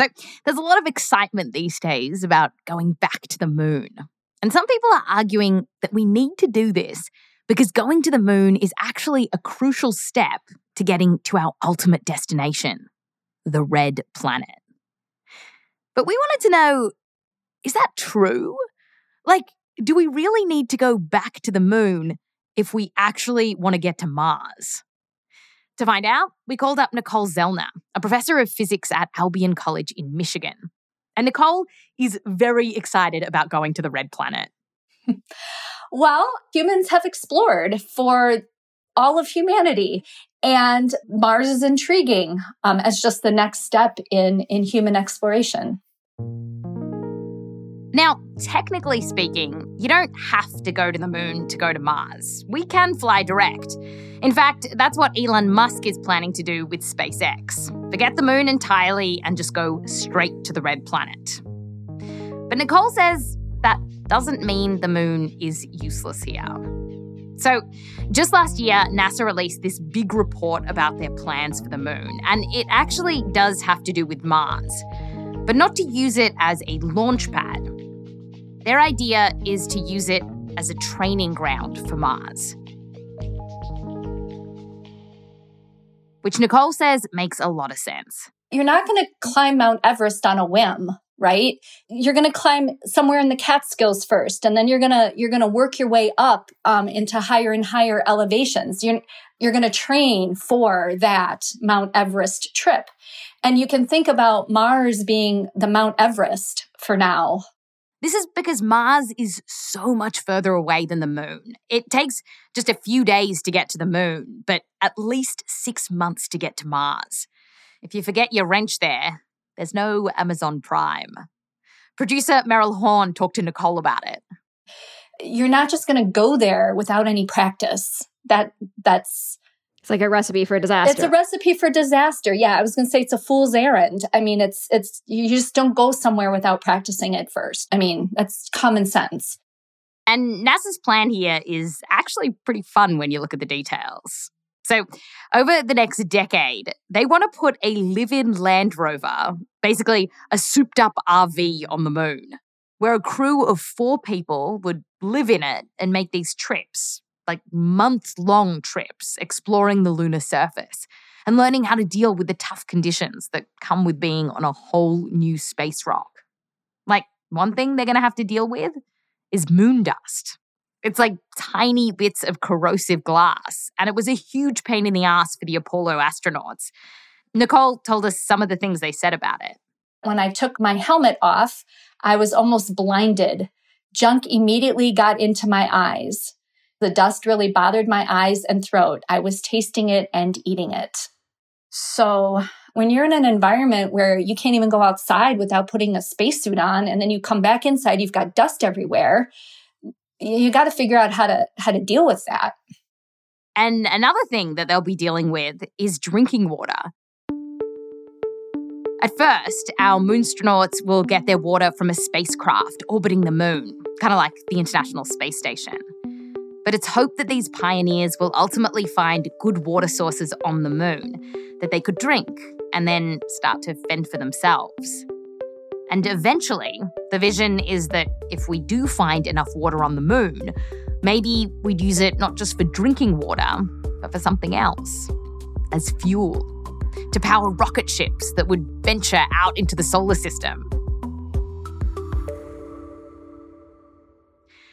So, there's a lot of excitement these days about going back to the moon. And some people are arguing that we need to do this because going to the moon is actually a crucial step to getting to our ultimate destination, the red planet. But we wanted to know is that true? Like, do we really need to go back to the moon if we actually want to get to Mars? To find out, we called up Nicolle Zellner, a professor of physics at Albion College in Michigan. And Nicolle is very excited about going to the red planet. well, humans have explored for all of humanity. And Mars is intriguing um, as just the next step in, in human exploration. Now, technically speaking, you don't have to go to the moon to go to Mars. We can fly direct. In fact, that's what Elon Musk is planning to do with SpaceX. Forget the moon entirely and just go straight to the red planet. But Nicolle says that doesn't mean the moon is useless here. So, just last year, NASA released this big report about their plans for the moon, and it actually does have to do with Mars, but not to use it as a launch pad. Their idea is to use it as a training ground for Mars. which Nicolle says makes a lot of sense. You're not going to climb Mount Everest on a whim, right? You're going to climb somewhere in the Catskills first, and then you're going to you're going to work your way up um, into higher and higher elevations. You're you're going to train for that Mount Everest trip, and you can think about Mars being the Mount Everest for now. This is because Mars is so much further away than the moon. It takes just a few days to get to the moon, but at least six months to get to Mars. If you forget your wrench there, there's no Amazon Prime. Producer Meryl Horn talked to Nicolle about it. You're not just going to go there without any practice. That that's it's like a recipe for a disaster. It's a recipe for disaster. Yeah, I was going to say it's a fool's errand. I mean, it's it's you just don't go somewhere without practicing it first. I mean, that's common sense. And NASA's plan here is actually pretty fun when you look at the details. So, over the next decade, they want to put a live in Land Rover, basically a souped up RV on the moon, where a crew of four people would live in it and make these trips like months long trips exploring the lunar surface and learning how to deal with the tough conditions that come with being on a whole new space rock. Like, one thing they're going to have to deal with is moon dust. It's like tiny bits of corrosive glass, and it was a huge pain in the ass for the Apollo astronauts. Nicolle told us some of the things they said about it. When I took my helmet off, I was almost blinded. Junk immediately got into my eyes. The dust really bothered my eyes and throat. I was tasting it and eating it. So, when you're in an environment where you can't even go outside without putting a spacesuit on, and then you come back inside, you've got dust everywhere. You got to figure out how to how to deal with that. And another thing that they'll be dealing with is drinking water. At first, our moonstronauts will get their water from a spacecraft orbiting the moon, kind of like the International Space Station. But it's hoped that these pioneers will ultimately find good water sources on the moon that they could drink and then start to fend for themselves. And eventually, the vision is that if we do find enough water on the moon, maybe we'd use it not just for drinking water, but for something else as fuel to power rocket ships that would venture out into the solar system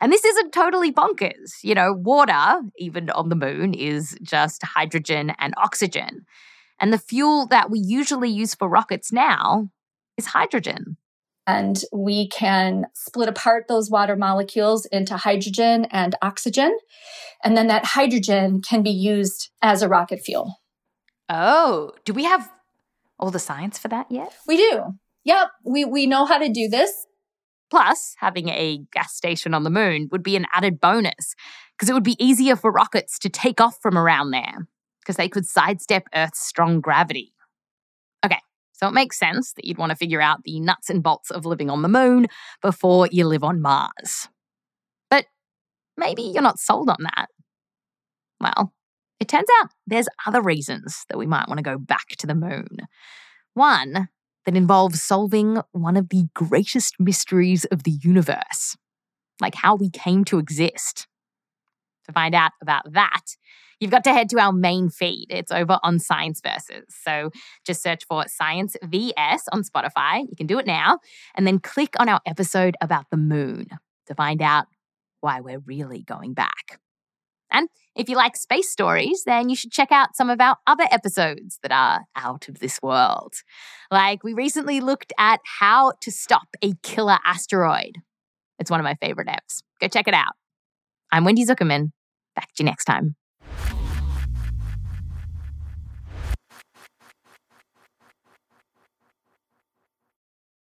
And this isn't totally bonkers. You know, water, even on the moon, is just hydrogen and oxygen. And the fuel that we usually use for rockets now is hydrogen. And we can split apart those water molecules into hydrogen and oxygen. And then that hydrogen can be used as a rocket fuel. Oh, do we have all the science for that yet? We do. yep, we, we know how to do this. Plus, having a gas station on the moon would be an added bonus because it would be easier for rockets to take off from around there because they could sidestep Earth's strong gravity. Okay, so it makes sense that you'd want to figure out the nuts and bolts of living on the moon before you live on Mars. But maybe you're not sold on that. Well, it turns out there's other reasons that we might want to go back to the moon. One that involves solving one of the greatest mysteries of the universe, like how we came to exist. To find out about that, you've got to head to our main feed. It's over on Science Versus. So just search for Science VS on Spotify. You can do it now. And then click on our episode about the moon to find out why we're really going back. And if you like space stories, then you should check out some of our other episodes that are out of this world. Like, we recently looked at how to stop a killer asteroid. It's one of my favorite apps. Go check it out. I'm Wendy Zuckerman. Back to you next time.